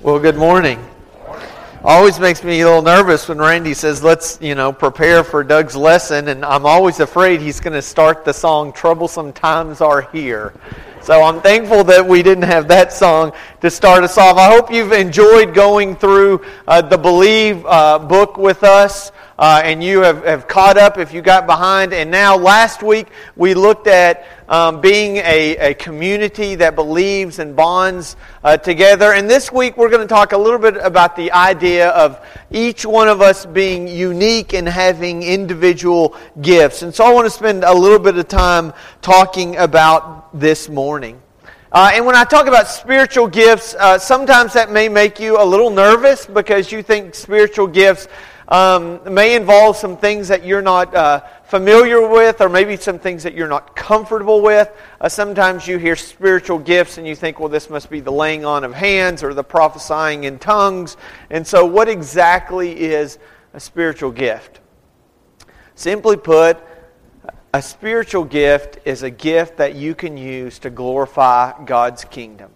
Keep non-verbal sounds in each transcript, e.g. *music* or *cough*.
Well, good morning. Always makes me a little nervous when Randy says, let's, you know, prepare for Doug's lesson. And I'm always afraid he's going to start the song, Troublesome Times Are Here. So I'm thankful that we didn't have that song to start us off. I hope you've enjoyed going through uh, the Believe uh, book with us. Uh, and you have, have caught up if you got behind. And now, last week, we looked at um, being a, a community that believes and bonds uh, together. And this week, we're going to talk a little bit about the idea of each one of us being unique and having individual gifts. And so, I want to spend a little bit of time talking about this morning. Uh, and when I talk about spiritual gifts, uh, sometimes that may make you a little nervous because you think spiritual gifts um, may involve some things that you're not uh, familiar with, or maybe some things that you're not comfortable with. Uh, sometimes you hear spiritual gifts and you think, well, this must be the laying on of hands or the prophesying in tongues. And so, what exactly is a spiritual gift? Simply put, a spiritual gift is a gift that you can use to glorify God's kingdom.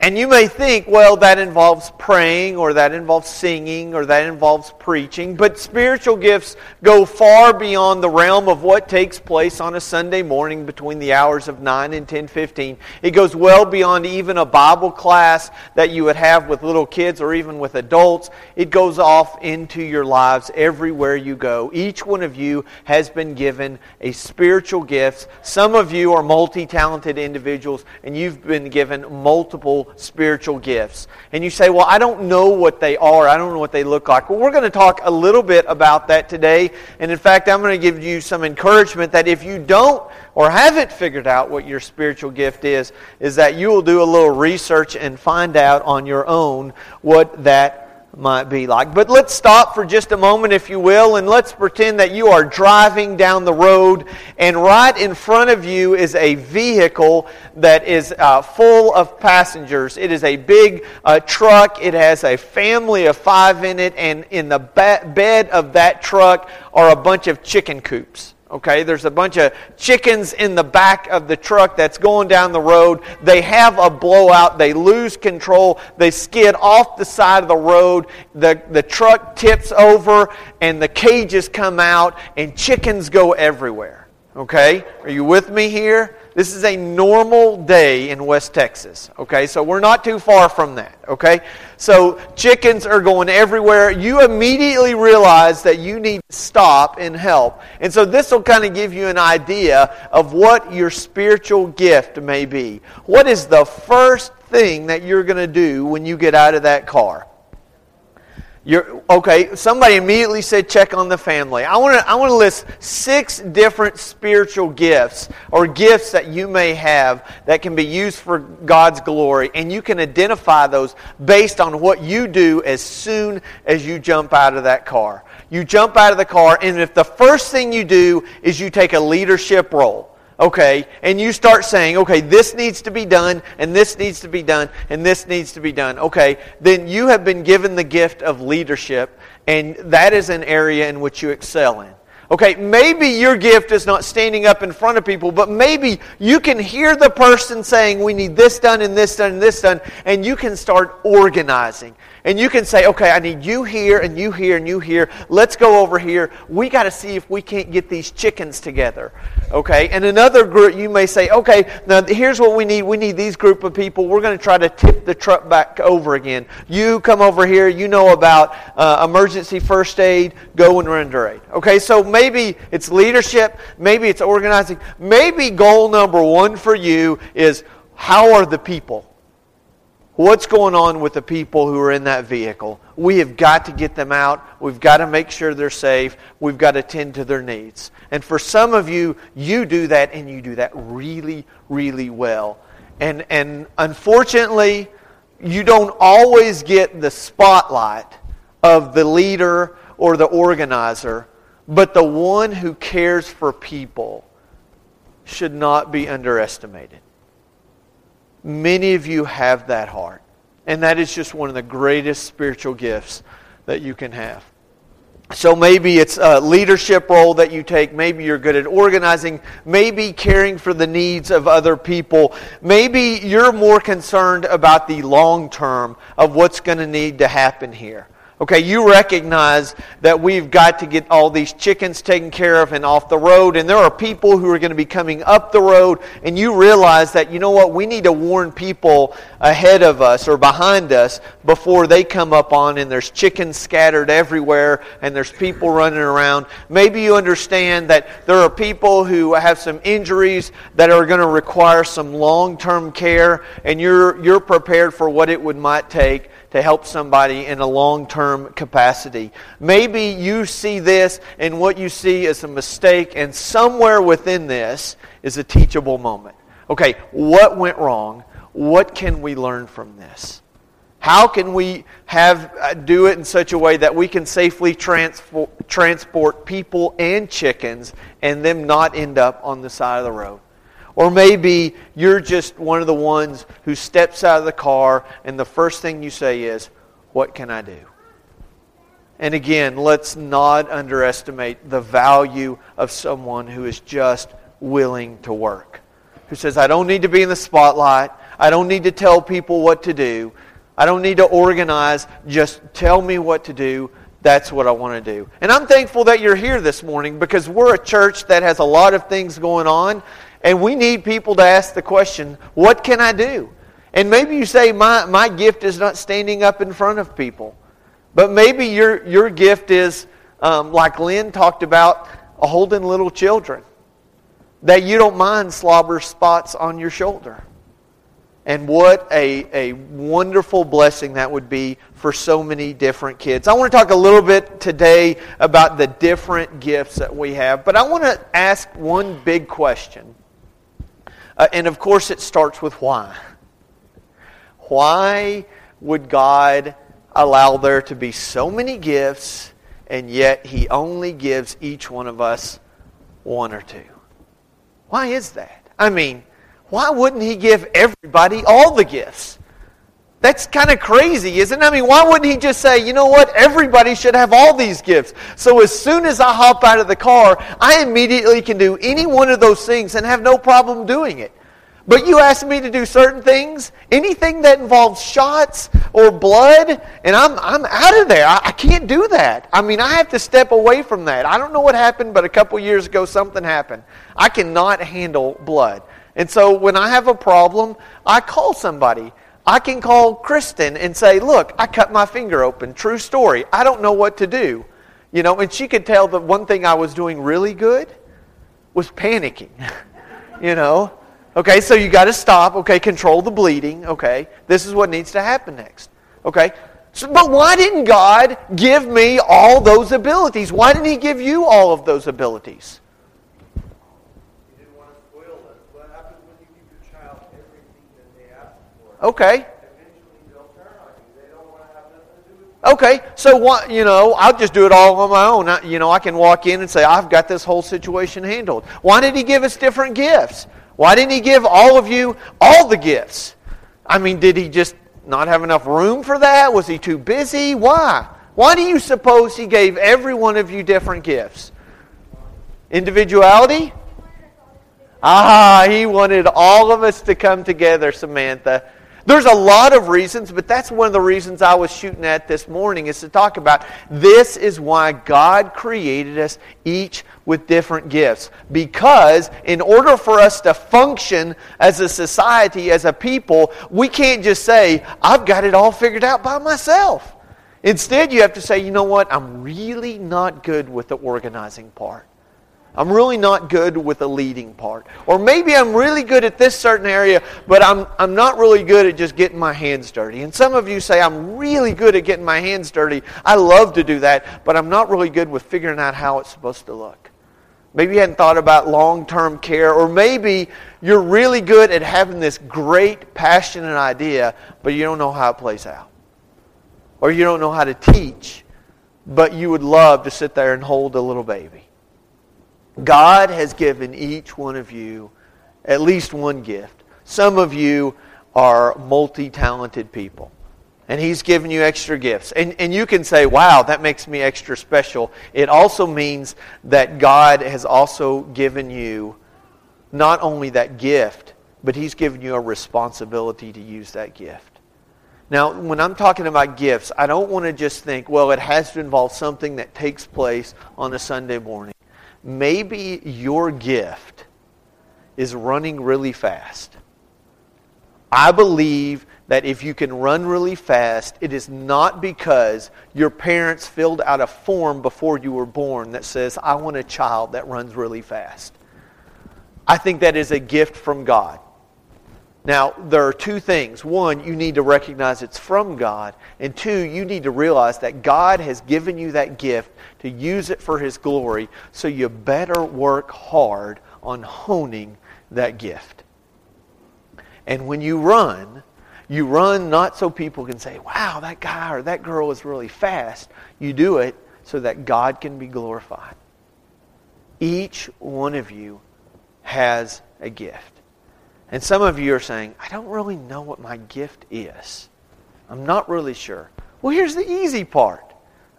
And you may think, well, that involves praying, or that involves singing, or that involves preaching. But spiritual gifts go far beyond the realm of what takes place on a Sunday morning between the hours of 9 and 10:15. It goes well beyond even a Bible class that you would have with little kids or even with adults. It goes off into your lives everywhere you go. Each one of you has been given a spiritual gift. Some of you are multi-talented individuals, and you've been given multiple spiritual gifts. And you say, well, I don't know what they are. I don't know what they look like. Well, we're going to talk a little bit about that today. And in fact, I'm going to give you some encouragement that if you don't or haven't figured out what your spiritual gift is, is that you will do a little research and find out on your own what that might be like. But let's stop for just a moment, if you will, and let's pretend that you are driving down the road, and right in front of you is a vehicle that is uh, full of passengers. It is a big uh, truck. It has a family of five in it, and in the ba- bed of that truck are a bunch of chicken coops. Okay, there's a bunch of chickens in the back of the truck that's going down the road. They have a blowout. They lose control. They skid off the side of the road. The, the truck tips over and the cages come out and chickens go everywhere. Okay, are you with me here? This is a normal day in West Texas. Okay, so we're not too far from that. Okay, so chickens are going everywhere. You immediately realize that you need to stop and help. And so this will kind of give you an idea of what your spiritual gift may be. What is the first thing that you're going to do when you get out of that car? You're, okay, somebody immediately said check on the family. I want to I want to list six different spiritual gifts or gifts that you may have that can be used for God's glory and you can identify those based on what you do as soon as you jump out of that car. You jump out of the car and if the first thing you do is you take a leadership role okay, and you start saying, okay, this needs to be done, and this needs to be done, and this needs to be done, okay, then you have been given the gift of leadership, and that is an area in which you excel in. Okay, maybe your gift is not standing up in front of people, but maybe you can hear the person saying, We need this done and this done and this done, and you can start organizing. And you can say, okay, I need you here and you here and you here. Let's go over here. We got to see if we can't get these chickens together. Okay? And another group, you may say, okay, now here's what we need. We need these group of people. We're going to try to tip the truck back over again. You come over here. You know about uh, emergency first aid. Go and render aid. Okay? So maybe it's leadership. Maybe it's organizing. Maybe goal number one for you is how are the people? what's going on with the people who are in that vehicle. We have got to get them out. We've got to make sure they're safe. We've got to tend to their needs. And for some of you, you do that and you do that really, really well. And, and unfortunately, you don't always get the spotlight of the leader or the organizer, but the one who cares for people should not be underestimated. Many of you have that heart. And that is just one of the greatest spiritual gifts that you can have. So maybe it's a leadership role that you take. Maybe you're good at organizing. Maybe caring for the needs of other people. Maybe you're more concerned about the long term of what's going to need to happen here. Okay, you recognize that we've got to get all these chickens taken care of and off the road, and there are people who are going to be coming up the road, and you realize that, you know what, we need to warn people ahead of us or behind us before they come up on, and there's chickens scattered everywhere, and there's people running around. Maybe you understand that there are people who have some injuries that are going to require some long term care, and you're, you're prepared for what it would might take to help somebody in a long term capacity. Maybe you see this and what you see is a mistake, and somewhere within this is a teachable moment. Okay, what went wrong? What can we learn from this? How can we have uh, do it in such a way that we can safely transport, transport people and chickens and them not end up on the side of the road? Or maybe you're just one of the ones who steps out of the car and the first thing you say is, What can I do? And again, let's not underestimate the value of someone who is just willing to work. Who says, I don't need to be in the spotlight. I don't need to tell people what to do. I don't need to organize. Just tell me what to do. That's what I want to do. And I'm thankful that you're here this morning because we're a church that has a lot of things going on. And we need people to ask the question, what can I do? And maybe you say, my, my gift is not standing up in front of people. But maybe your, your gift is, um, like Lynn talked about, holding little children. That you don't mind slobber spots on your shoulder. And what a, a wonderful blessing that would be for so many different kids. I want to talk a little bit today about the different gifts that we have, but I want to ask one big question. Uh, and of course, it starts with why. Why would God allow there to be so many gifts, and yet He only gives each one of us one or two? Why is that? I mean, why wouldn't He give everybody all the gifts? That's kind of crazy, isn't it? I mean, why wouldn't he just say, you know what? Everybody should have all these gifts. So as soon as I hop out of the car, I immediately can do any one of those things and have no problem doing it. But you ask me to do certain things, anything that involves shots or blood, and I'm, I'm out of there. I, I can't do that. I mean, I have to step away from that. I don't know what happened, but a couple years ago something happened. I cannot handle blood. And so when I have a problem, I call somebody. I can call Kristen and say, Look, I cut my finger open. True story. I don't know what to do. You know, and she could tell that one thing I was doing really good was panicking. *laughs* you know, okay, so you got to stop. Okay, control the bleeding. Okay, this is what needs to happen next. Okay, so, but why didn't God give me all those abilities? Why didn't He give you all of those abilities? Okay. Okay, so what, you know, I'll just do it all on my own. I, you know, I can walk in and say, I've got this whole situation handled. Why did he give us different gifts? Why didn't he give all of you all the gifts? I mean, did he just not have enough room for that? Was he too busy? Why? Why do you suppose he gave every one of you different gifts? Individuality? Ah, he wanted all of us to come together, Samantha. There's a lot of reasons, but that's one of the reasons I was shooting at this morning is to talk about this is why God created us each with different gifts. Because in order for us to function as a society, as a people, we can't just say, I've got it all figured out by myself. Instead, you have to say, you know what? I'm really not good with the organizing part. I'm really not good with the leading part. Or maybe I'm really good at this certain area, but I'm, I'm not really good at just getting my hands dirty. And some of you say, I'm really good at getting my hands dirty. I love to do that, but I'm not really good with figuring out how it's supposed to look. Maybe you hadn't thought about long term care, or maybe you're really good at having this great, passionate idea, but you don't know how it plays out. Or you don't know how to teach, but you would love to sit there and hold a little baby. God has given each one of you at least one gift. Some of you are multi talented people. and He's given you extra gifts. And, and you can say, wow, that makes me extra special. It also means that God has also given you not only that gift, but He's given you a responsibility to use that gift. Now, when I'm talking about gifts, I don't want to just think, well, it has to involve something that takes place on a Sunday morning. Maybe your gift is running really fast. I believe that if you can run really fast, it is not because your parents filled out a form before you were born that says, I want a child that runs really fast. I think that is a gift from God. Now, there are two things. One, you need to recognize it's from God. And two, you need to realize that God has given you that gift to use it for His glory. So you better work hard on honing that gift. And when you run, you run not so people can say, wow, that guy or that girl is really fast. You do it so that God can be glorified. Each one of you has a gift. And some of you are saying, I don't really know what my gift is. I'm not really sure. Well, here's the easy part.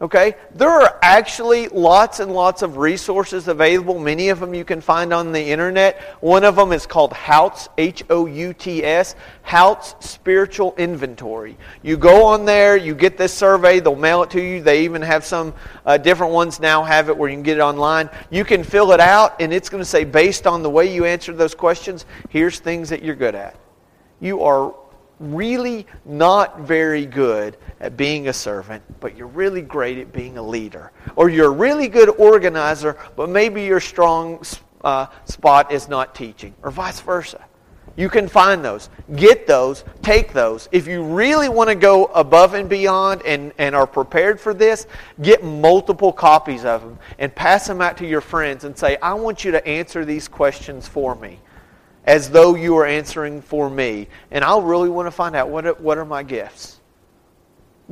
Okay? There are actually lots and lots of resources available. Many of them you can find on the internet. One of them is called Houts, H O U T S, Houts Spiritual Inventory. You go on there, you get this survey, they'll mail it to you. They even have some uh, different ones now have it where you can get it online. You can fill it out, and it's going to say, based on the way you answer those questions, here's things that you're good at. You are really not very good at being a servant, but you're really great at being a leader. Or you're a really good organizer, but maybe your strong uh, spot is not teaching, or vice versa. You can find those. Get those. Take those. If you really want to go above and beyond and, and are prepared for this, get multiple copies of them and pass them out to your friends and say, I want you to answer these questions for me as though you are answering for me. And I'll really want to find out what are, what are my gifts.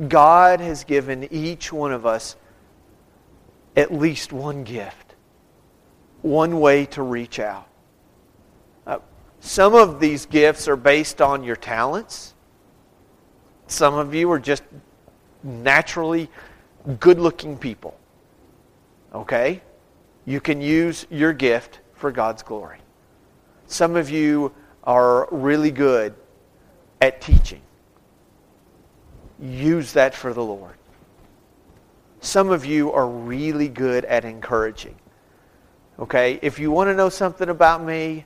God has given each one of us at least one gift, one way to reach out. Uh, some of these gifts are based on your talents. Some of you are just naturally good looking people. Okay? You can use your gift for God's glory. Some of you are really good at teaching. Use that for the Lord. Some of you are really good at encouraging. Okay? If you want to know something about me,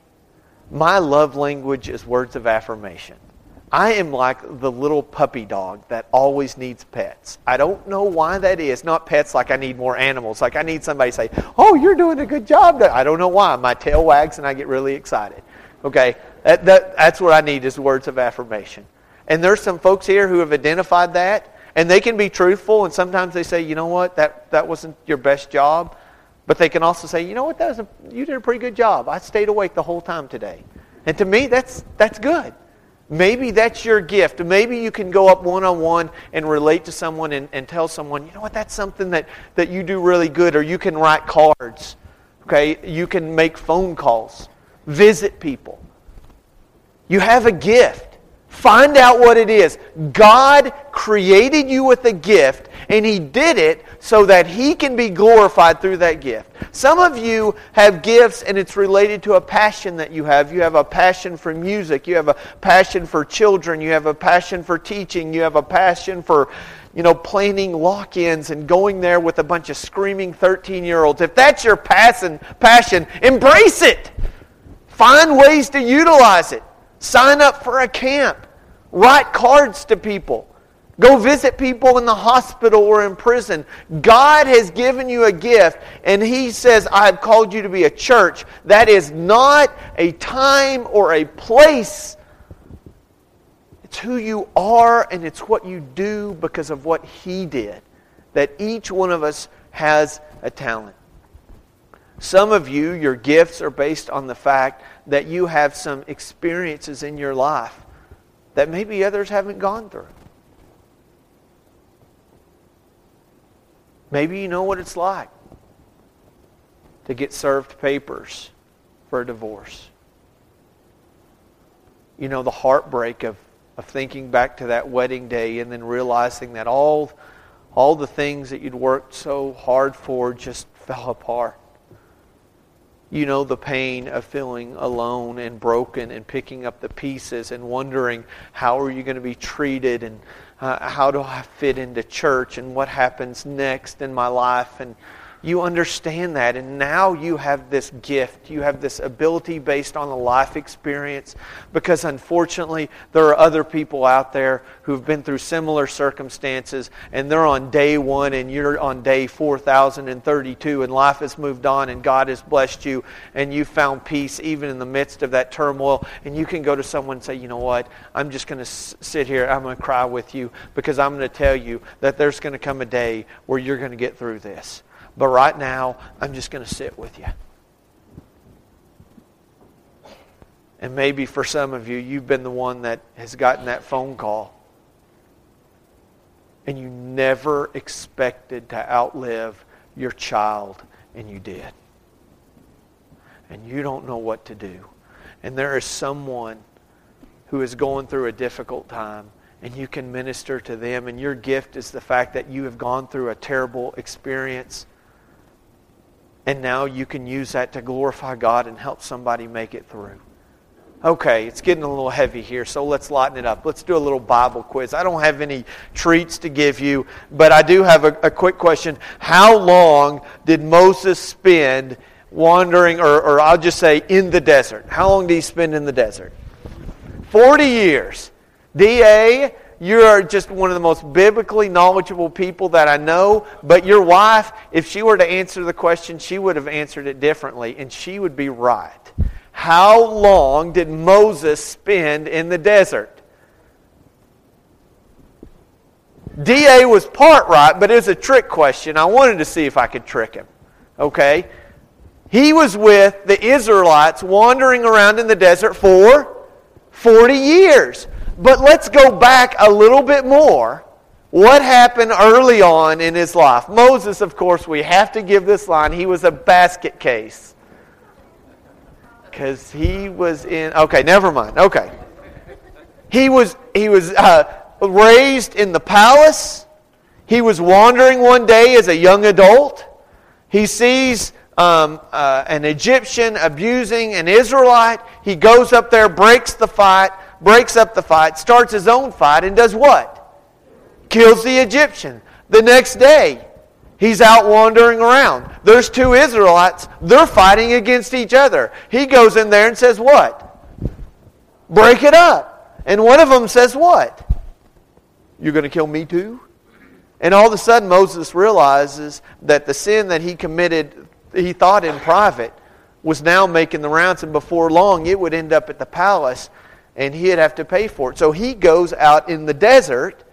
my love language is words of affirmation. I am like the little puppy dog that always needs pets. I don't know why that is. Not pets like I need more animals. Like I need somebody to say, oh, you're doing a good job. I don't know why. My tail wags and I get really excited. Okay? That, that, that's what I need is words of affirmation. And there's some folks here who have identified that. And they can be truthful. And sometimes they say, you know what, that, that wasn't your best job. But they can also say, you know what, that was a, you did a pretty good job. I stayed awake the whole time today. And to me, that's, that's good. Maybe that's your gift. Maybe you can go up one on one and relate to someone and, and tell someone, you know what, that's something that, that you do really good. Or you can write cards. Okay? You can make phone calls, visit people. You have a gift. Find out what it is. God created you with a gift, and He did it so that He can be glorified through that gift. Some of you have gifts, and it's related to a passion that you have. You have a passion for music, you have a passion for children, you have a passion for teaching, you have a passion for you know, planning lock ins and going there with a bunch of screaming 13 year olds. If that's your passion, passion, embrace it. Find ways to utilize it. Sign up for a camp. Write cards to people. Go visit people in the hospital or in prison. God has given you a gift, and He says, I have called you to be a church. That is not a time or a place. It's who you are, and it's what you do because of what He did. That each one of us has a talent. Some of you, your gifts are based on the fact that you have some experiences in your life that maybe others haven't gone through. Maybe you know what it's like to get served papers for a divorce. You know the heartbreak of of thinking back to that wedding day and then realizing that all, all the things that you'd worked so hard for just fell apart. You know the pain of feeling alone and broken and picking up the pieces and wondering how are you going to be treated and uh, how do I fit into church and what happens next in my life and you understand that. And now you have this gift. You have this ability based on a life experience because unfortunately, there are other people out there who've been through similar circumstances and they're on day one and you're on day 4032 and life has moved on and God has blessed you and you found peace even in the midst of that turmoil. And you can go to someone and say, you know what? I'm just going to sit here. I'm going to cry with you because I'm going to tell you that there's going to come a day where you're going to get through this. But right now, I'm just going to sit with you. And maybe for some of you, you've been the one that has gotten that phone call. And you never expected to outlive your child, and you did. And you don't know what to do. And there is someone who is going through a difficult time, and you can minister to them. And your gift is the fact that you have gone through a terrible experience and now you can use that to glorify God and help somebody make it through. Okay, it's getting a little heavy here, so let's lighten it up. Let's do a little Bible quiz. I don't have any treats to give you, but I do have a, a quick question. How long did Moses spend wandering, or, or I'll just say in the desert? How long did he spend in the desert? 40 years. D.A., you are just one of the most biblically knowledgeable people that I know. But your wife, if she were to answer the question, she would have answered it differently, and she would be right. How long did Moses spend in the desert? DA was part right, but it was a trick question. I wanted to see if I could trick him. Okay? He was with the Israelites wandering around in the desert for 40 years. But let's go back a little bit more. What happened early on in his life? Moses, of course, we have to give this line. He was a basket case. Because he was in. Okay, never mind. Okay. He was, he was uh, raised in the palace. He was wandering one day as a young adult. He sees um, uh, an Egyptian abusing an Israelite. He goes up there, breaks the fight, breaks up the fight, starts his own fight, and does what? Kills the Egyptian. The next day, he's out wandering around. There's two Israelites. They're fighting against each other. He goes in there and says, What? Break it up. And one of them says, What? You're going to kill me too? And all of a sudden, Moses realizes that the sin that he committed, he thought in private, was now making the rounds, and before long, it would end up at the palace and he'd have to pay for it. So he goes out in the desert,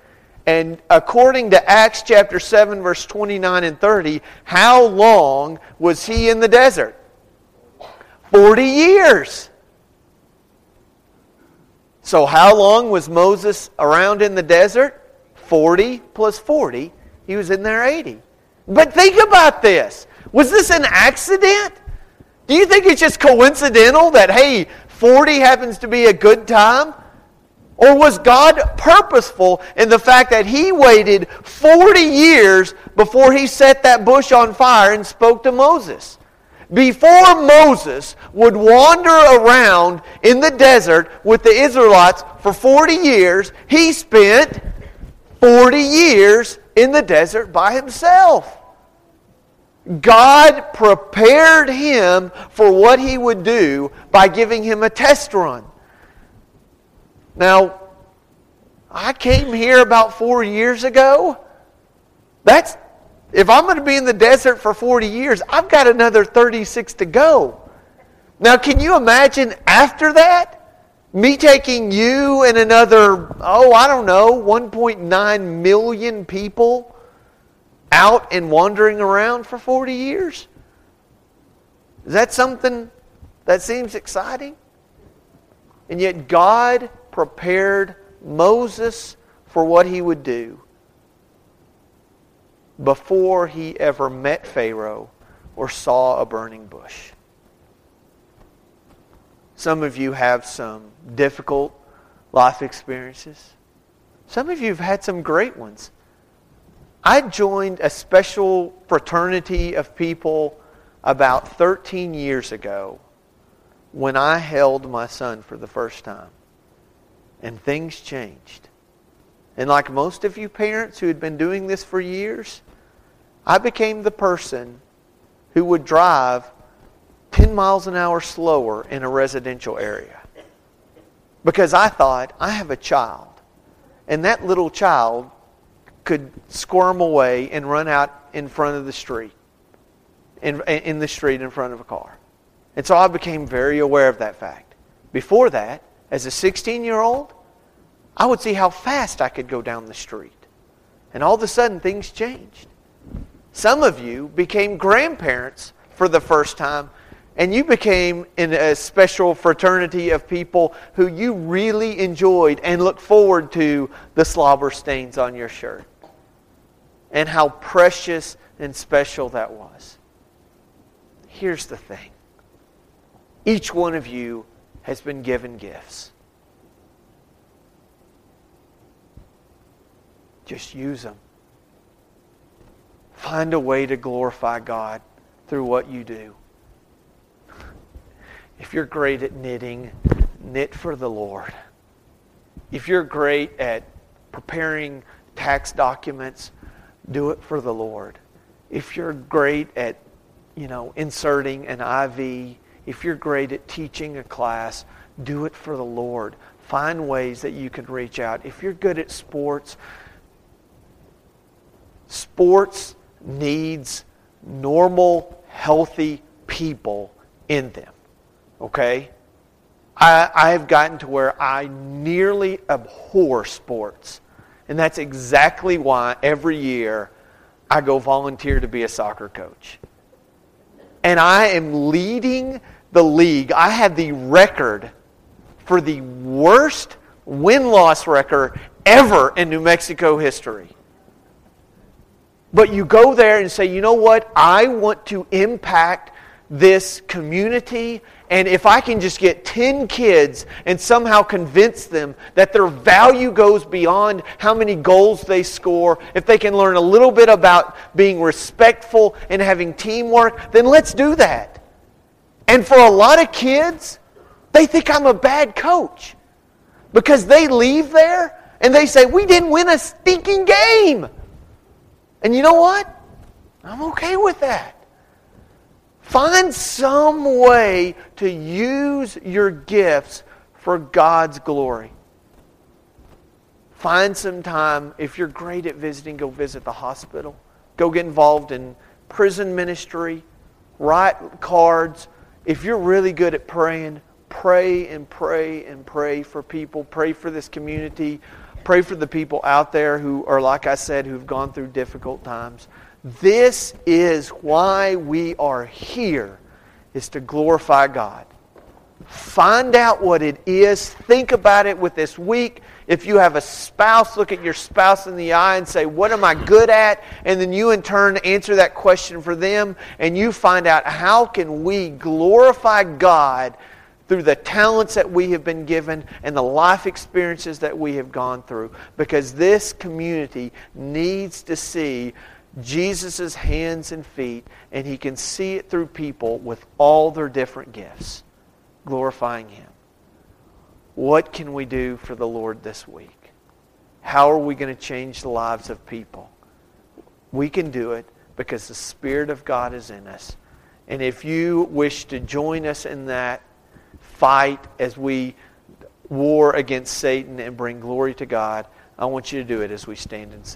and according to Acts chapter 7, verse 29 and 30, how long was he in the desert? 40 years. So, how long was Moses around in the desert? 40 plus 40. He was in there 80. But think about this. Was this an accident? Do you think it's just coincidental that, hey, 40 happens to be a good time? Or was God purposeful in the fact that he waited 40 years before he set that bush on fire and spoke to Moses? Before Moses would wander around in the desert with the Israelites for 40 years, he spent 40 years in the desert by himself. God prepared him for what he would do by giving him a test run. Now, I came here about four years ago. That's if I'm going to be in the desert for 40 years, I've got another 36 to go. Now, can you imagine after that? Me taking you and another, oh, I don't know, 1.9 million people out and wandering around for 40 years? Is that something that seems exciting? And yet God prepared Moses for what he would do before he ever met Pharaoh or saw a burning bush. Some of you have some difficult life experiences. Some of you have had some great ones. I joined a special fraternity of people about 13 years ago when I held my son for the first time. And things changed. And like most of you parents who had been doing this for years, I became the person who would drive 10 miles an hour slower in a residential area. Because I thought, I have a child. And that little child could squirm away and run out in front of the street, in, in the street in front of a car. And so I became very aware of that fact. Before that, as a 16 year old, I would see how fast I could go down the street. And all of a sudden, things changed. Some of you became grandparents for the first time and you became in a special fraternity of people who you really enjoyed and looked forward to the slobber stains on your shirt. And how precious and special that was. Here's the thing each one of you has been given gifts. Just use them. Find a way to glorify God through what you do. If you're great at knitting, knit for the Lord. If you're great at preparing tax documents, do it for the Lord. If you're great at, you know, inserting an IV, if you're great at teaching a class, do it for the Lord. Find ways that you can reach out. If you're good at sports, sports needs normal, healthy people in them. Okay? I, I have gotten to where I nearly abhor sports. And that's exactly why every year I go volunteer to be a soccer coach. And I am leading the league. I have the record for the worst win loss record ever in New Mexico history. But you go there and say, you know what? I want to impact this community and if I can just get 10 kids and somehow convince them that their value goes beyond how many goals they score, if they can learn a little bit about being respectful and having teamwork, then let's do that. And for a lot of kids, they think I'm a bad coach because they leave there and they say, We didn't win a stinking game. And you know what? I'm okay with that. Find some way to use your gifts for God's glory. Find some time. If you're great at visiting, go visit the hospital. Go get involved in prison ministry. Write cards. If you're really good at praying, pray and pray and pray for people. Pray for this community. Pray for the people out there who are, like I said, who've gone through difficult times. This is why we are here, is to glorify God. Find out what it is. Think about it with this week. If you have a spouse, look at your spouse in the eye and say, What am I good at? And then you, in turn, answer that question for them. And you find out how can we glorify God through the talents that we have been given and the life experiences that we have gone through. Because this community needs to see Jesus' hands and feet, and he can see it through people with all their different gifts, glorifying him. What can we do for the Lord this week? How are we going to change the lives of people? We can do it because the Spirit of God is in us. And if you wish to join us in that fight as we war against Satan and bring glory to God, I want you to do it as we stand and sing.